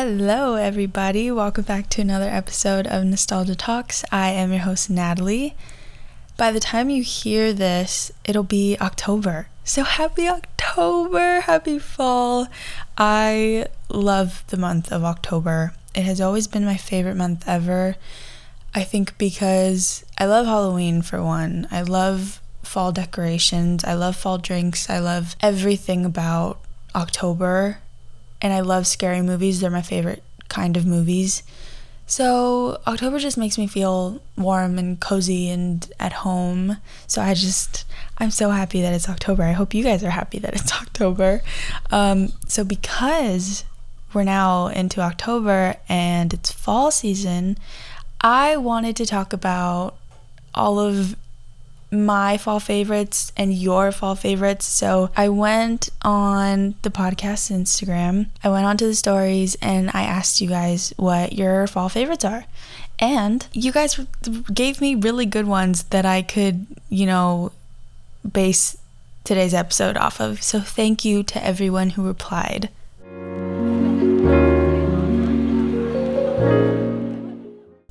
Hello, everybody. Welcome back to another episode of Nostalgia Talks. I am your host, Natalie. By the time you hear this, it'll be October. So happy October! Happy fall! I love the month of October. It has always been my favorite month ever. I think because I love Halloween for one. I love fall decorations. I love fall drinks. I love everything about October and I love scary movies. They're my favorite kind of movies. So, October just makes me feel warm and cozy and at home. So, I just, I'm so happy that it's October. I hope you guys are happy that it's October. Um, so, because we're now into October and it's fall season, I wanted to talk about all of my fall favorites and your fall favorites. So I went on the podcast Instagram, I went onto the stories, and I asked you guys what your fall favorites are. And you guys gave me really good ones that I could, you know, base today's episode off of. So thank you to everyone who replied.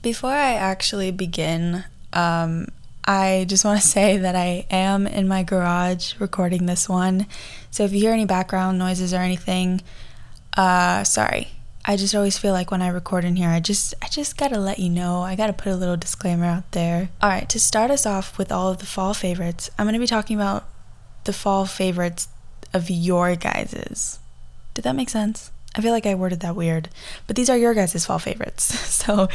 Before I actually begin, um, I just want to say that I am in my garage recording this one. So if you hear any background noises or anything, uh, sorry. I just always feel like when I record in here, I just I just got to let you know. I got to put a little disclaimer out there. All right, to start us off with all of the fall favorites, I'm going to be talking about the fall favorites of your guys's. Did that make sense? I feel like I worded that weird, but these are your guys' fall favorites. so,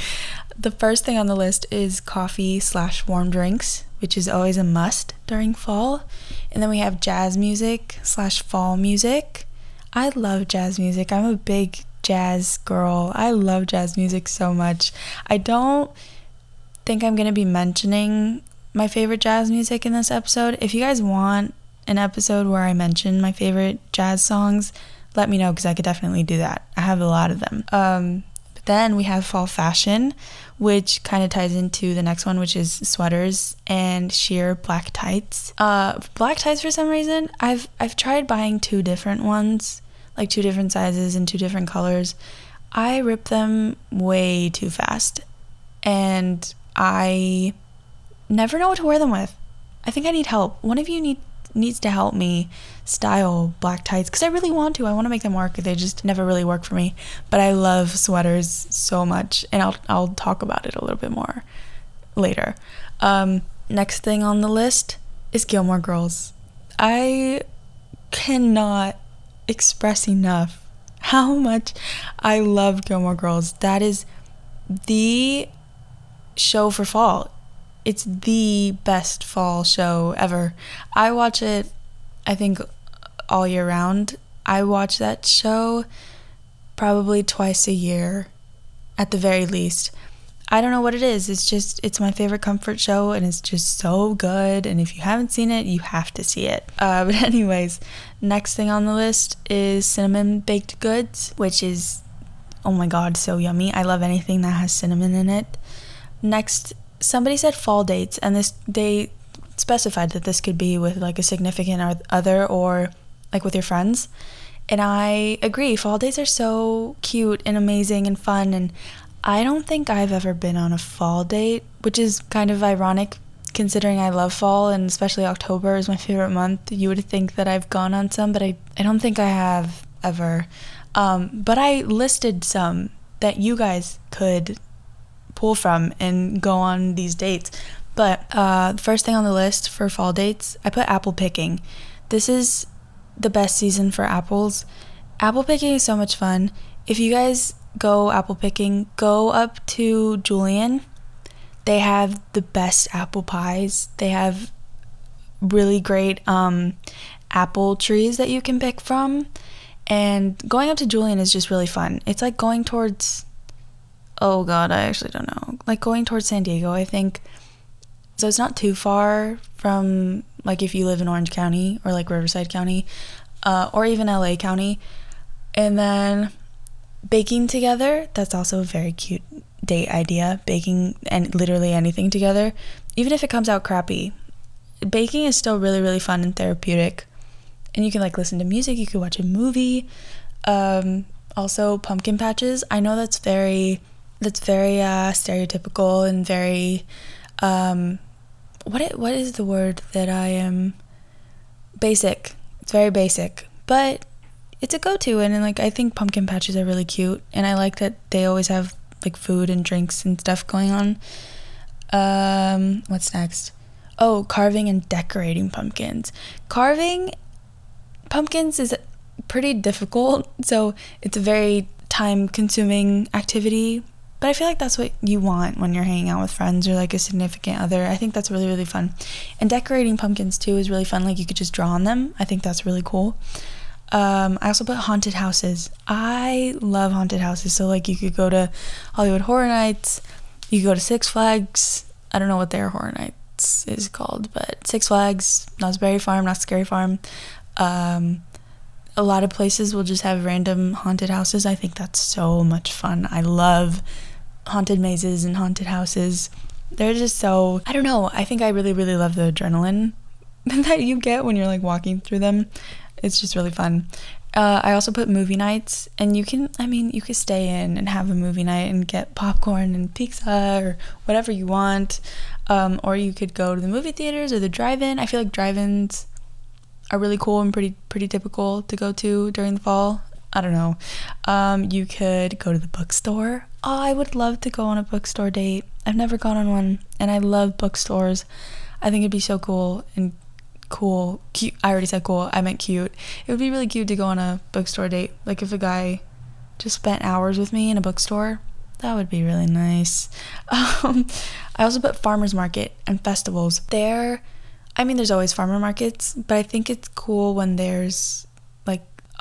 the first thing on the list is coffee slash warm drinks, which is always a must during fall. And then we have jazz music slash fall music. I love jazz music. I'm a big jazz girl. I love jazz music so much. I don't think I'm going to be mentioning my favorite jazz music in this episode. If you guys want an episode where I mention my favorite jazz songs, let me know because I could definitely do that. I have a lot of them. Um, but then we have fall fashion, which kind of ties into the next one, which is sweaters and sheer black tights. Uh, black tights for some reason, I've I've tried buying two different ones, like two different sizes and two different colors. I rip them way too fast, and I never know what to wear them with. I think I need help. One of you need needs to help me style black tights because I really want to. I want to make them work. They just never really work for me. But I love sweaters so much, and I'll I'll talk about it a little bit more later. Um, next thing on the list is Gilmore Girls. I cannot express enough how much I love Gilmore Girls. That is the show for fall it's the best fall show ever. I watch it, I think, all year round. I watch that show probably twice a year at the very least. I don't know what it is. It's just, it's my favorite comfort show and it's just so good. And if you haven't seen it, you have to see it. Uh, but, anyways, next thing on the list is cinnamon baked goods, which is, oh my god, so yummy. I love anything that has cinnamon in it. Next somebody said fall dates, and this they specified that this could be with like a significant other or like with your friends. And I agree. Fall dates are so cute and amazing and fun. And I don't think I've ever been on a fall date, which is kind of ironic considering I love fall and especially October is my favorite month. You would think that I've gone on some, but I, I don't think I have ever. Um, but I listed some that you guys could pull from and go on these dates. But uh, the first thing on the list for fall dates, I put apple picking. This is the best season for apples. Apple picking is so much fun. If you guys go apple picking, go up to Julian. They have the best apple pies. They have really great um, apple trees that you can pick from. And going up to Julian is just really fun. It's like going towards oh god, I actually don't know. Like going towards San Diego, I think. So it's not too far from like if you live in Orange County or like Riverside County, uh, or even LA County. And then baking together, that's also a very cute date idea. Baking and literally anything together, even if it comes out crappy. Baking is still really, really fun and therapeutic. And you can like listen to music, you could watch a movie. Um, Also, pumpkin patches. I know that's very that's very uh, stereotypical and very um, what what is the word that I am basic. It's very basic, but it's a go-to and, and like I think pumpkin patches are really cute and I like that they always have like food and drinks and stuff going on. Um, what's next? Oh, carving and decorating pumpkins. Carving pumpkins is pretty difficult, so it's a very time consuming activity. But I feel like that's what you want when you're hanging out with friends or like a significant other. I think that's really, really fun. And decorating pumpkins too is really fun. Like you could just draw on them. I think that's really cool. Um, I also put haunted houses. I love haunted houses. So like you could go to Hollywood Horror Nights, you could go to Six Flags. I don't know what their Horror Nights is called, but Six Flags, Knott's Berry Farm, Knott's Scary Farm. Um, a lot of places will just have random haunted houses. I think that's so much fun. I love haunted mazes and haunted houses. They're just so, I don't know. I think I really, really love the adrenaline that you get when you're like walking through them. It's just really fun. Uh, I also put movie nights, and you can, I mean, you could stay in and have a movie night and get popcorn and pizza or whatever you want. Um, or you could go to the movie theaters or the drive in. I feel like drive ins are really cool and pretty pretty typical to go to during the fall. I don't know. Um, you could go to the bookstore. Oh, I would love to go on a bookstore date. I've never gone on one, and I love bookstores. I think it'd be so cool and cool. Cute. I already said cool. I meant cute. It would be really cute to go on a bookstore date. Like if a guy just spent hours with me in a bookstore, that would be really nice. Um, I also put farmers market and festivals. There, I mean, there's always farmer markets, but I think it's cool when there's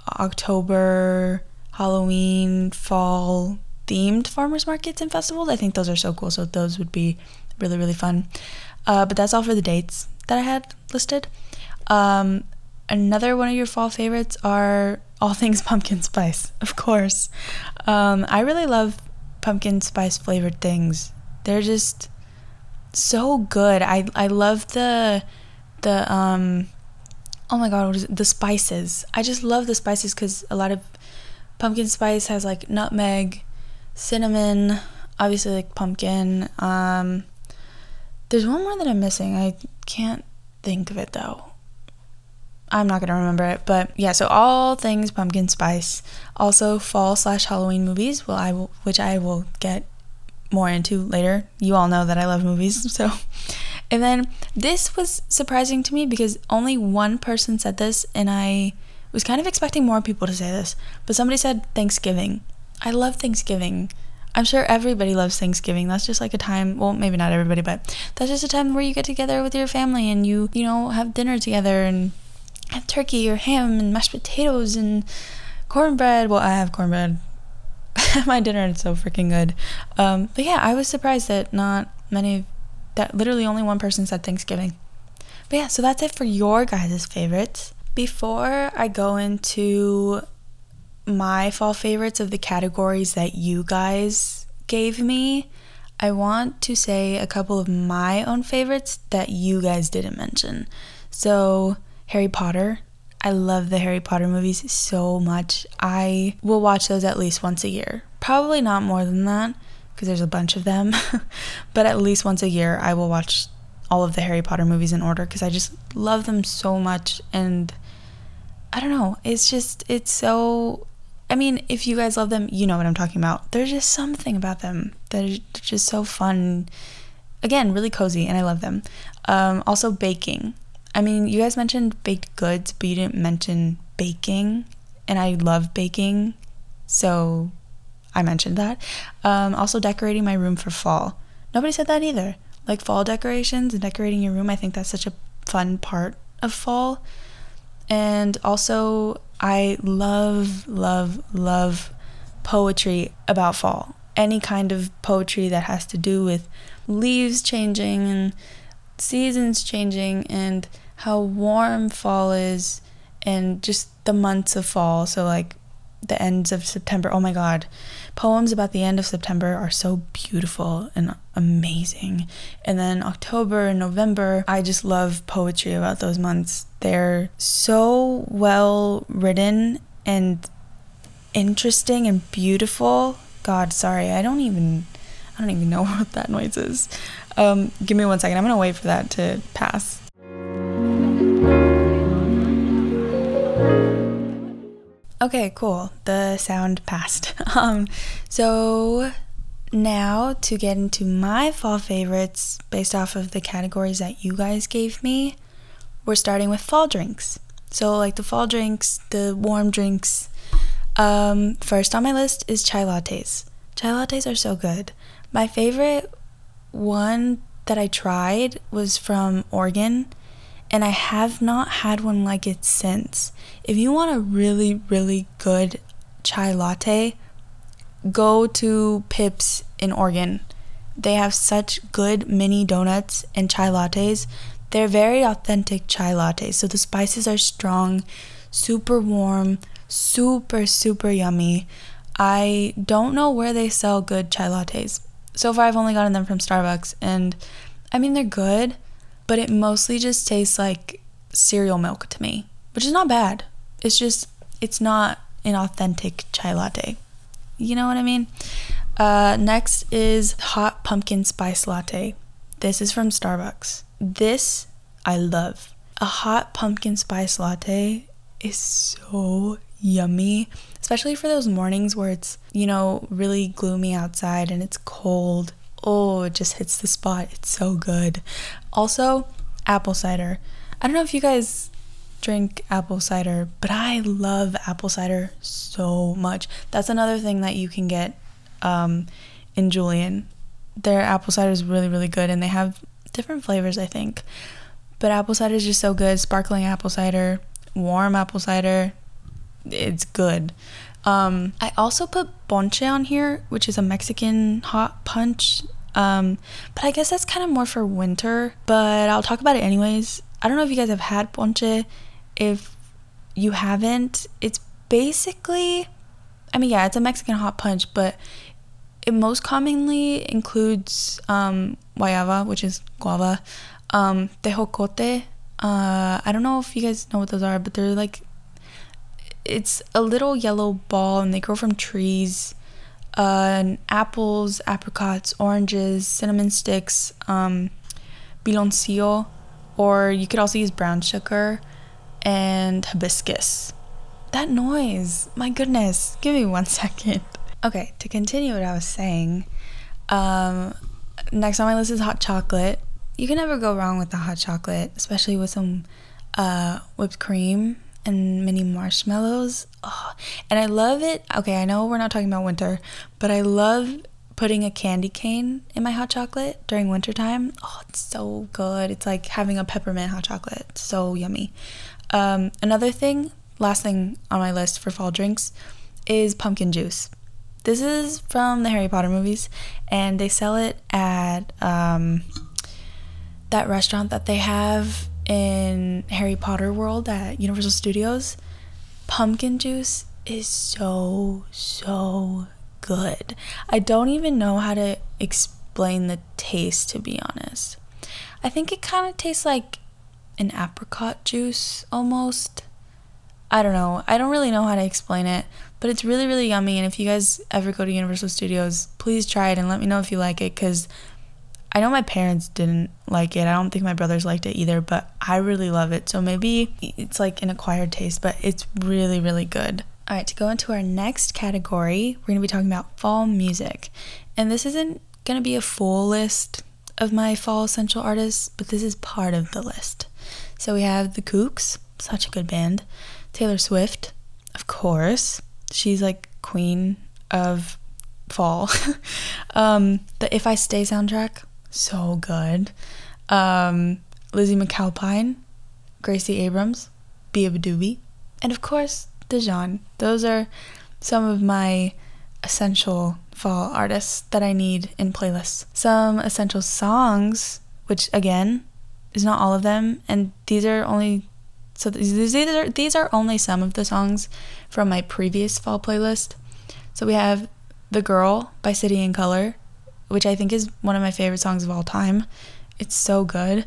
October, Halloween, fall themed farmers markets and festivals. I think those are so cool. So those would be really, really fun. Uh, but that's all for the dates that I had listed. Um, another one of your fall favorites are all things pumpkin spice, of course. Um, I really love pumpkin spice flavored things. They're just so good. I I love the the um oh my god, what is it? The spices. I just love the spices cuz a lot of pumpkin spice has like nutmeg, cinnamon, obviously like pumpkin. Um there's one more that I'm missing. I can't think of it though. I'm not gonna remember it, but yeah. So all things pumpkin spice. Also fall slash Halloween movies. Well, I will, which I will get more into later. You all know that I love movies, so. And then this was surprising to me because only one person said this, and I was kind of expecting more people to say this. But somebody said Thanksgiving. I love Thanksgiving. I'm sure everybody loves Thanksgiving. That's just like a time, well, maybe not everybody, but that's just a time where you get together with your family and you, you know, have dinner together and have turkey or ham and mashed potatoes and cornbread. Well, I have cornbread my dinner it's so freaking good. Um, but yeah, I was surprised that not many, that literally only one person said Thanksgiving. But yeah, so that's it for your guys' favorites. Before I go into my fall favorites of the categories that you guys gave me, I want to say a couple of my own favorites that you guys didn't mention. So, Harry Potter. I love the Harry Potter movies so much. I will watch those at least once a year. Probably not more than that because there's a bunch of them, but at least once a year I will watch all of the Harry Potter movies in order because I just love them so much and I don't know, it's just it's so I mean, if you guys love them, you know what I'm talking about. There's just something about them that is just so fun. Again, really cozy, and I love them. Um, also, baking. I mean, you guys mentioned baked goods, but you didn't mention baking, and I love baking, so I mentioned that. Um, also, decorating my room for fall. Nobody said that either. Like fall decorations and decorating your room, I think that's such a fun part of fall. And also, I love, love, love poetry about fall. Any kind of poetry that has to do with leaves changing and seasons changing and how warm fall is and just the months of fall. So, like the ends of September. Oh my God. Poems about the end of September are so beautiful and amazing. And then October and November, I just love poetry about those months. They're so well written and interesting and beautiful. God, sorry, I don't even I don't even know what that noise is. Um, give me one second. I'm gonna wait for that to pass. Okay, cool. The sound passed. Um, so now to get into my fall favorites based off of the categories that you guys gave me, we're starting with fall drinks. So like the fall drinks, the warm drinks. Um, first on my list is chai lattes. Chai lattes are so good. My favorite one that I tried was from Oregon and I have not had one like it since. If you want a really, really good chai latte, go to Pip's in Oregon. They have such good mini donuts and chai lattes. They're very authentic chai lattes. So the spices are strong, super warm, super, super yummy. I don't know where they sell good chai lattes. So far, I've only gotten them from Starbucks, and I mean, they're good but it mostly just tastes like cereal milk to me, which is not bad. It's just, it's not an authentic chai latte. You know what I mean? Uh, next is hot pumpkin spice latte. This is from Starbucks. This I love. A hot pumpkin spice latte is so yummy, especially for those mornings where it's, you know, really gloomy outside and it's cold oh, it just hits the spot. It's so good. Also, apple cider. I don't know if you guys drink apple cider, but I love apple cider so much. That's another thing that you can get um, in Julian. Their apple cider is really, really good, and they have different flavors, I think. But apple cider is just so good. Sparkling apple cider, warm apple cider, it's good. Um, I also put ponche on here, which is a Mexican hot punch. Um, but I guess that's kind of more for winter. But I'll talk about it anyways. I don't know if you guys have had ponche. If you haven't, it's basically, I mean, yeah, it's a Mexican hot punch, but it most commonly includes um, guayaba, which is guava, um, tejocote. Uh, I don't know if you guys know what those are, but they're like it's a little yellow ball and they grow from trees. Uh, apples, apricots, oranges, cinnamon sticks, um, or you could also use brown sugar and hibiscus. That noise, my goodness, give me one second. Okay, to continue what I was saying, um, next on my list is hot chocolate. You can never go wrong with the hot chocolate, especially with some uh, whipped cream and mini marshmallows. Oh, and I love it. Okay, I know we're not talking about winter, but I love putting a candy cane in my hot chocolate during wintertime. Oh, it's so good. It's like having a peppermint hot chocolate. So yummy. Um, another thing, last thing on my list for fall drinks is pumpkin juice. This is from the Harry Potter movies, and they sell it at um, that restaurant that they have in Harry Potter World at Universal Studios, pumpkin juice is so, so good. I don't even know how to explain the taste, to be honest. I think it kind of tastes like an apricot juice almost. I don't know. I don't really know how to explain it, but it's really, really yummy. And if you guys ever go to Universal Studios, please try it and let me know if you like it because I know my parents didn't like it. I don't think my brothers liked it either, but I really love it. So maybe it's like an acquired taste, but it's really, really good. All right, to go into our next category, we're going to be talking about fall music. And this isn't going to be a full list of my fall essential artists, but this is part of the list. So we have The Kooks, such a good band. Taylor Swift, of course. She's like queen of fall. um, the If I Stay soundtrack, so good. Um, Lizzy McAlpine, Gracie Abrams, beabadoobee, and of course, Dijon. Those are some of my essential fall artists that I need in playlists. Some essential songs, which again is not all of them, and these are only so these are these are only some of the songs from my previous fall playlist. So we have "The Girl" by City and Colour, which I think is one of my favorite songs of all time. It's so good.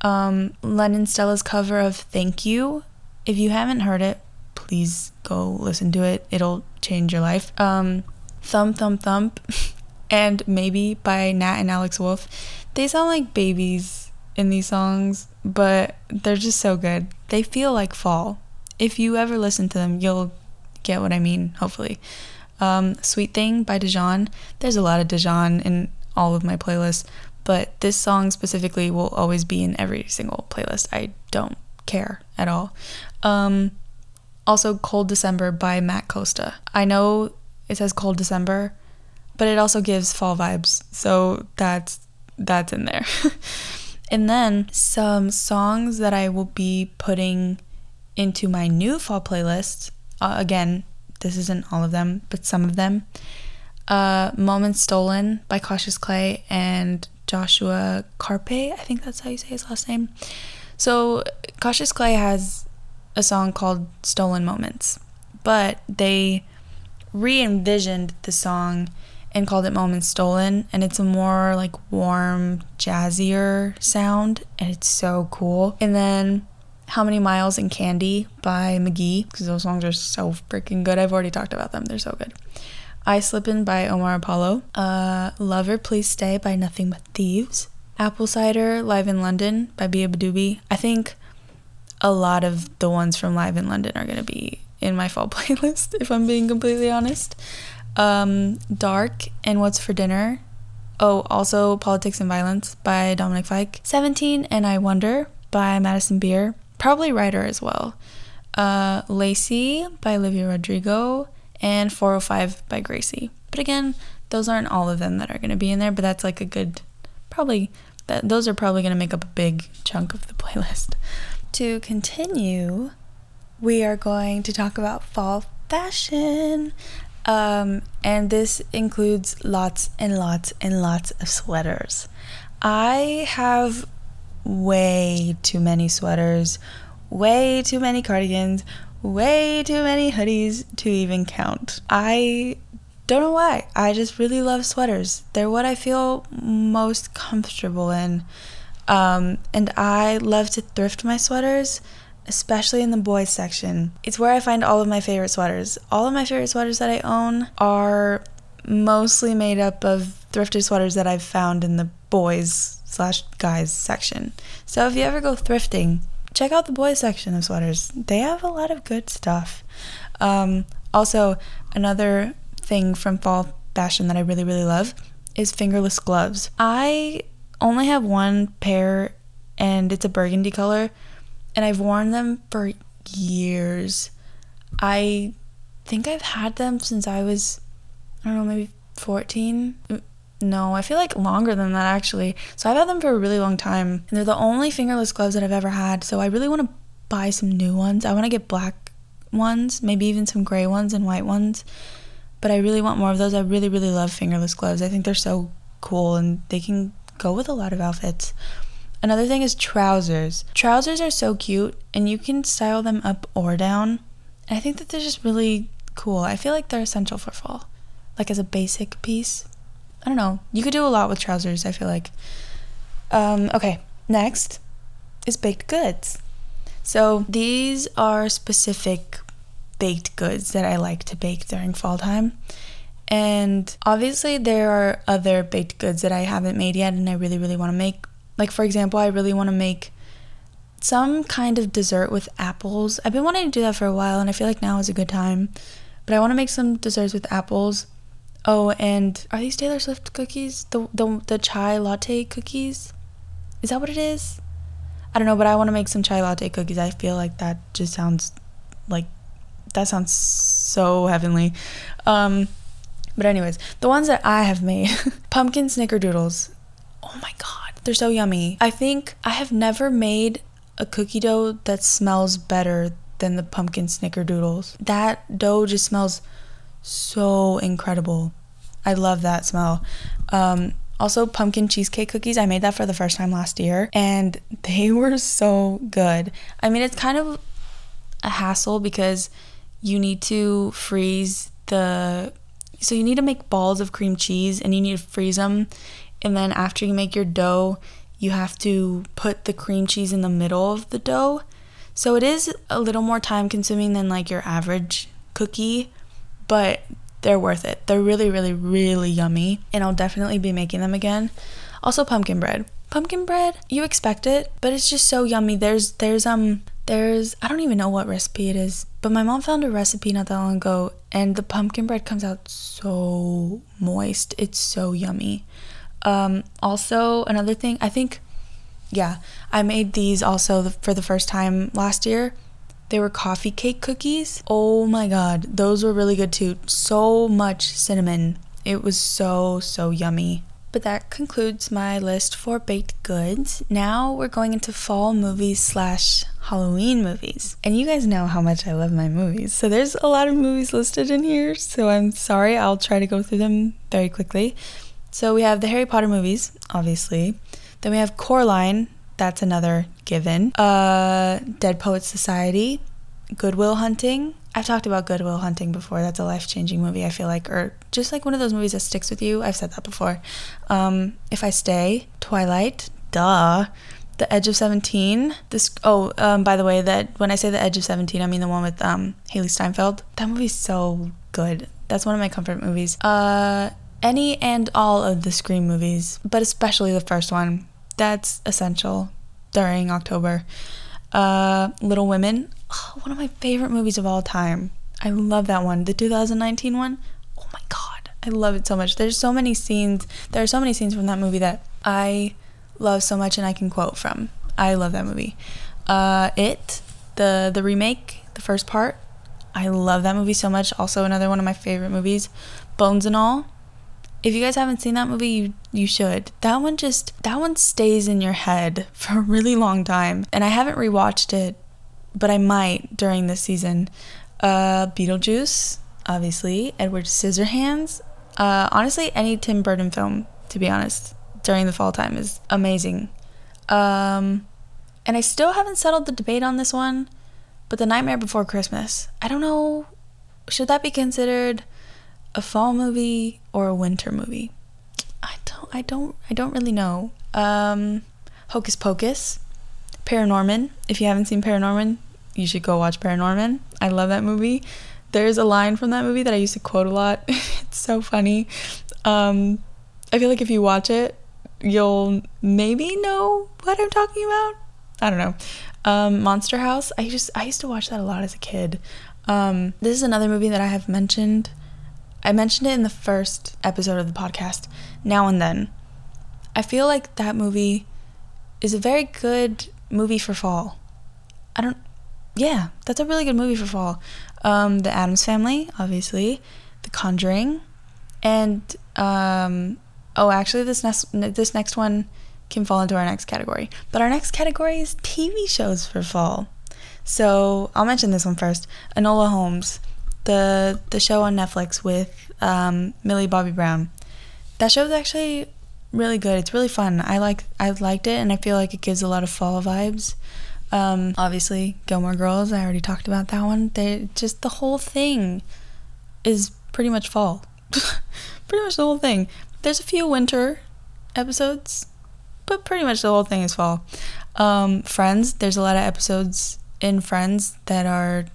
Um, Lennon Stella's cover of Thank You. If you haven't heard it, please go listen to it. It'll change your life. Um, Thump Thump Thump and Maybe by Nat and Alex Wolff. They sound like babies in these songs, but they're just so good. They feel like fall. If you ever listen to them, you'll get what I mean, hopefully. Um, Sweet Thing by Dijon. There's a lot of Dijon in all of my playlists, but this song specifically will always be in every single playlist. I don't care at all. Um, also, Cold December by Matt Costa. I know it says Cold December, but it also gives fall vibes, so that's that's in there. and then some songs that I will be putting into my new fall playlist. Uh, again, this isn't all of them, but some of them. Uh, Moments Stolen by Cautious Clay and Joshua Karpeh. I think that's how you say his last name. So, Cautious Clay has a song called Stolen Moments, but they re envisioned the song and called it Moments Stolen. And it's a more like warm, jazzier sound. And it's so cool. And then How Many Miles and Candy by McGee, because those songs are so freaking good. I've already talked about them, they're so good. I Slippin' by Omar Apollo. Uh, Lover Please Stay by Nothing But Thieves. Apple Cider Live in London by Bia beabadoobee. I think a lot of the ones from Live in London are going to be in my fall playlist, if I'm being completely honest. Um, Dark and What's for Dinner. Oh, also Politics and Violence by Dominic Fike. 17 and I Wonder by Madison Beer. Probably writer as well. Uh, lacy by Olivia Rodrigo. And 405 by Gracie. But again, those aren't all of them that are going to be in there, but that's like a good, probably, that, those are probably going to make up a big chunk of the playlist. To continue, we are going to talk about fall fashion. Um, and this includes lots and lots and lots of sweaters. I have way too many sweaters, way too many cardigans, way too many hoodies to even count. I don't know why. I just really love sweaters. They're what I feel most comfortable in. Um, and I love to thrift my sweaters especially in the boys section. It's where I find all of my favorite sweaters. All of my favorite sweaters that I own are mostly made up of thrifted sweaters that I've found in the boys slash guys section. So if you ever go thrifting, check out the boys section of sweaters. They have a lot of good stuff. Um, also, another thing from fall fashion that I really, really love is fingerless gloves. I only have one pair and it's a burgundy color and I've worn them for years. I think I've had them since I was, I don't know, maybe 14. No, I feel like longer than that actually. So I've had them for a really long time. And they're the only fingerless gloves that I've ever had. So I really want to buy some new ones. I want to get black ones, maybe even some gray ones and white ones. But I really want more of those. I really, really love fingerless gloves. I think they're so cool and they can go with a lot of outfits. Another thing is trousers. Trousers are so cute and you can style them up or down. And I think that they're just really cool. I feel like they're essential for fall. Like as a basic piece. I don't know. You could do a lot with trousers, I feel like. Um, okay, next is baked goods. So these are specific baked goods that I like to bake during fall time. And obviously, there are other baked goods that I haven't made yet and I really, really want to make. Like, for example, I really want to make some kind of dessert with apples. I've been wanting to do that for a while, and I feel like now is a good time. But I want to make some desserts with apples. Oh, and are these Taylor Swift cookies? The the the chai latte cookies? Is that what it is? I don't know, but I want to make some chai latte cookies. I feel like that just sounds like that sounds so heavenly. Um but anyways, the ones that I have made, pumpkin snickerdoodles. Oh my god they're so yummy. I think I have never made a cookie dough that smells better than the pumpkin snickerdoodles. That dough just smells so incredible. I love that smell. Um, also, pumpkin cheesecake cookies. I made that for the first time last year and they were so good. I mean, it's kind of a hassle because you need to freeze the. So, you need to make balls of cream cheese and you need to freeze them and then after you make your dough, you have to put the cream cheese in the middle of the dough. So it is a little more time consuming than like your average cookie, but they're worth it. They're really, really, really yummy, and I'll definitely be making them again. Also, pumpkin bread. Pumpkin bread, you expect it, but it's just so yummy. There's, there's, um, there's, I don't even know what recipe it is, but my mom found a recipe not that long ago, and the pumpkin bread comes out so moist. It's so yummy. Um, also, another thing, I think, yeah, I made these also for the first time last year they were coffee cake cookies. Oh my god, those were really good too. So much cinnamon. It was so, so yummy. But that concludes my list for baked goods. Now we're going into fall movies slash Halloween movies. And you guys know how much I love my movies. So there's a lot of movies listed in here. So I'm sorry, I'll try to go through them very quickly. So we have the Harry Potter movies, obviously. Then we have Coraline, that's another given. Uh, Dead Poets Society, Good Will Hunting. I've talked about Good Will Hunting before. That's a life changing movie, I feel like, or just like one of those movies that sticks with you. I've said that before. Um, if I Stay, Twilight, duh. The Edge of Seventeen. This oh, um, by the way, that when I say The Edge of Seventeen, I mean the one with um Hailee Steinfeld. That movie's so good. That's one of my comfort movies. Uh, any and all of the Scream movies, but especially the first one. That's essential during October. Uh, Little Women, oh, one of my favorite movies of all time. I love that one. The 2019 one. Oh my god, I love it so much. There's so many scenes. There are so many scenes from that movie that I love so much, and I can quote from. I love that movie. Uh, it, the the remake, the first part. I love that movie so much. Also, another one of my favorite movies, Bones and All. If you guys haven't seen that movie, you, you should. That one just, that one stays in your head for a really long time. And I haven't rewatched it, but I might during this season. Uh, Beetlejuice, obviously. Edward Scissorhands. Uh, honestly, any Tim Burton film, to be honest, during the fall time is amazing. Um, and I still haven't settled the debate on this one, but The Nightmare Before Christmas. I don't know. Should that be considered a fall movie or a winter movie? I don't I don't I don't really know. Um Hocus Pocus, Paranorman. If you haven't seen Paranorman, you should go watch Paranorman. I love that movie. There's a line from that movie that I used to quote a lot. it's so funny. Um I feel like if you watch it, you'll maybe know what I'm talking about. I don't know. Um, Monster House. I just I used to watch that a lot as a kid. Um, this is another movie that I have mentioned I mentioned it in the first episode of the podcast, Now and Then. I feel like that movie is a very good movie for fall. I don't, yeah, that's a really good movie for fall. Um, the Addams Family, obviously, The Conjuring, and um, oh, actually, this next this next one can fall into our next category. But our next category is TV shows for fall. So I'll mention this one first. Enola Holmes the the show on Netflix with um, Millie Bobby Brown. That show is actually really good. It's really fun. I like I liked it, and I feel like it gives a lot of fall vibes. Um, obviously, Gilmore Girls. I already talked about that one. They just the whole thing is pretty much fall. pretty much the whole thing. There's a few winter episodes, but pretty much the whole thing is fall. Um, Friends. There's a lot of episodes in Friends that are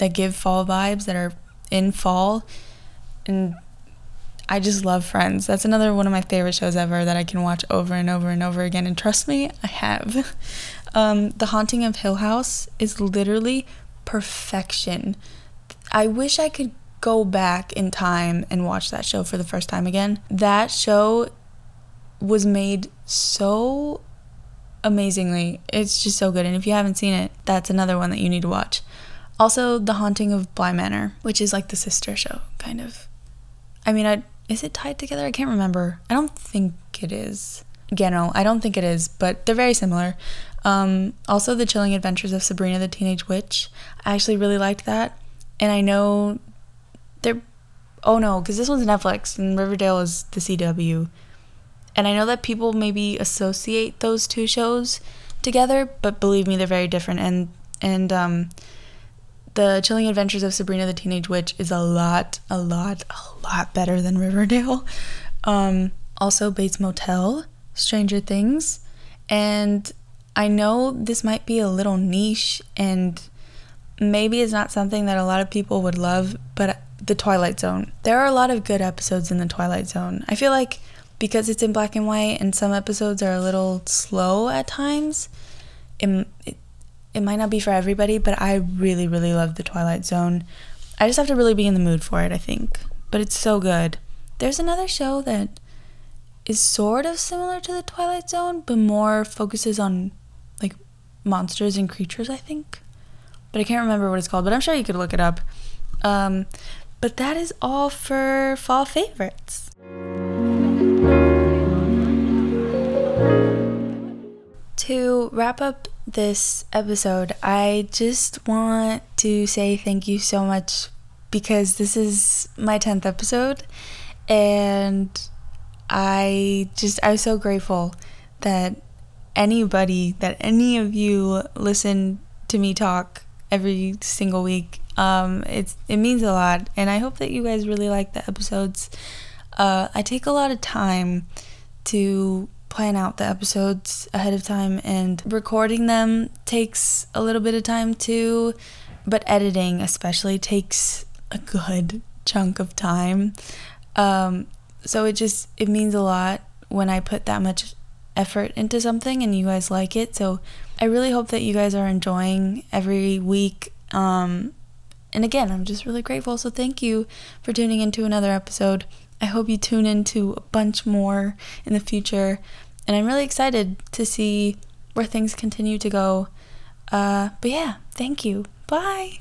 that give fall vibes that are in fall and I just love Friends. That's another one of my favorite shows ever that I can watch over and over and over again. And trust me, I have. Um, the Haunting of Hill House is literally perfection. I wish I could go back in time and watch that show for the first time again. That show was made so amazingly. It's just so good. And if you haven't seen it, that's another one that you need to watch. Also, The Haunting of Bly Manor, which is like the sister show, kind of. I mean, I, is it tied together? I can't remember. I don't think it is. No, I don't think it is, but they're very similar. Um, also, The Chilling Adventures of Sabrina the Teenage Witch. I actually really liked that. And I know they're. Oh no, because this one's Netflix and Riverdale is the CW. And I know that people maybe associate those two shows together, but believe me, they're very different. And and um, the Chilling Adventures of Sabrina the Teenage Witch is a lot, a lot, a lot better than Riverdale. Um, also, Bates Motel, Stranger Things, and I know this might be a little niche and maybe it's not something that a lot of people would love, but The Twilight Zone. There are a lot of good episodes in The Twilight Zone. I feel like because it's in black and white and some episodes are a little slow at times, it, it, it might not be for everybody, but I really, really love The Twilight Zone. I just have to really be in the mood for it, I think. But it's so good. There's another show that is sort of similar to The Twilight Zone, but more focuses on like monsters and creatures, I think. But I can't remember what it's called, but I'm sure you could look it up. Um, but that is all for fall favorites. To wrap up this episode, I just want to say thank you so much because this is my 10th episode and I just I'm so grateful that anybody that any of you listen to me talk every single week. Um, it's it means a lot, and I hope that you guys really like the episodes. Uh, I take a lot of time to plan out the episodes ahead of time, and recording them takes a little bit of time too. But editing, especially, takes a good chunk of time. Um, so it just it means a lot when I put that much effort into something and you guys like it. So I really hope that you guys are enjoying every week. Um, and again, I'm just really grateful. So thank you for tuning into another episode. I hope you tune into a bunch more in the future. And I'm really excited to see where things continue to go. Uh, but yeah, thank you. Bye.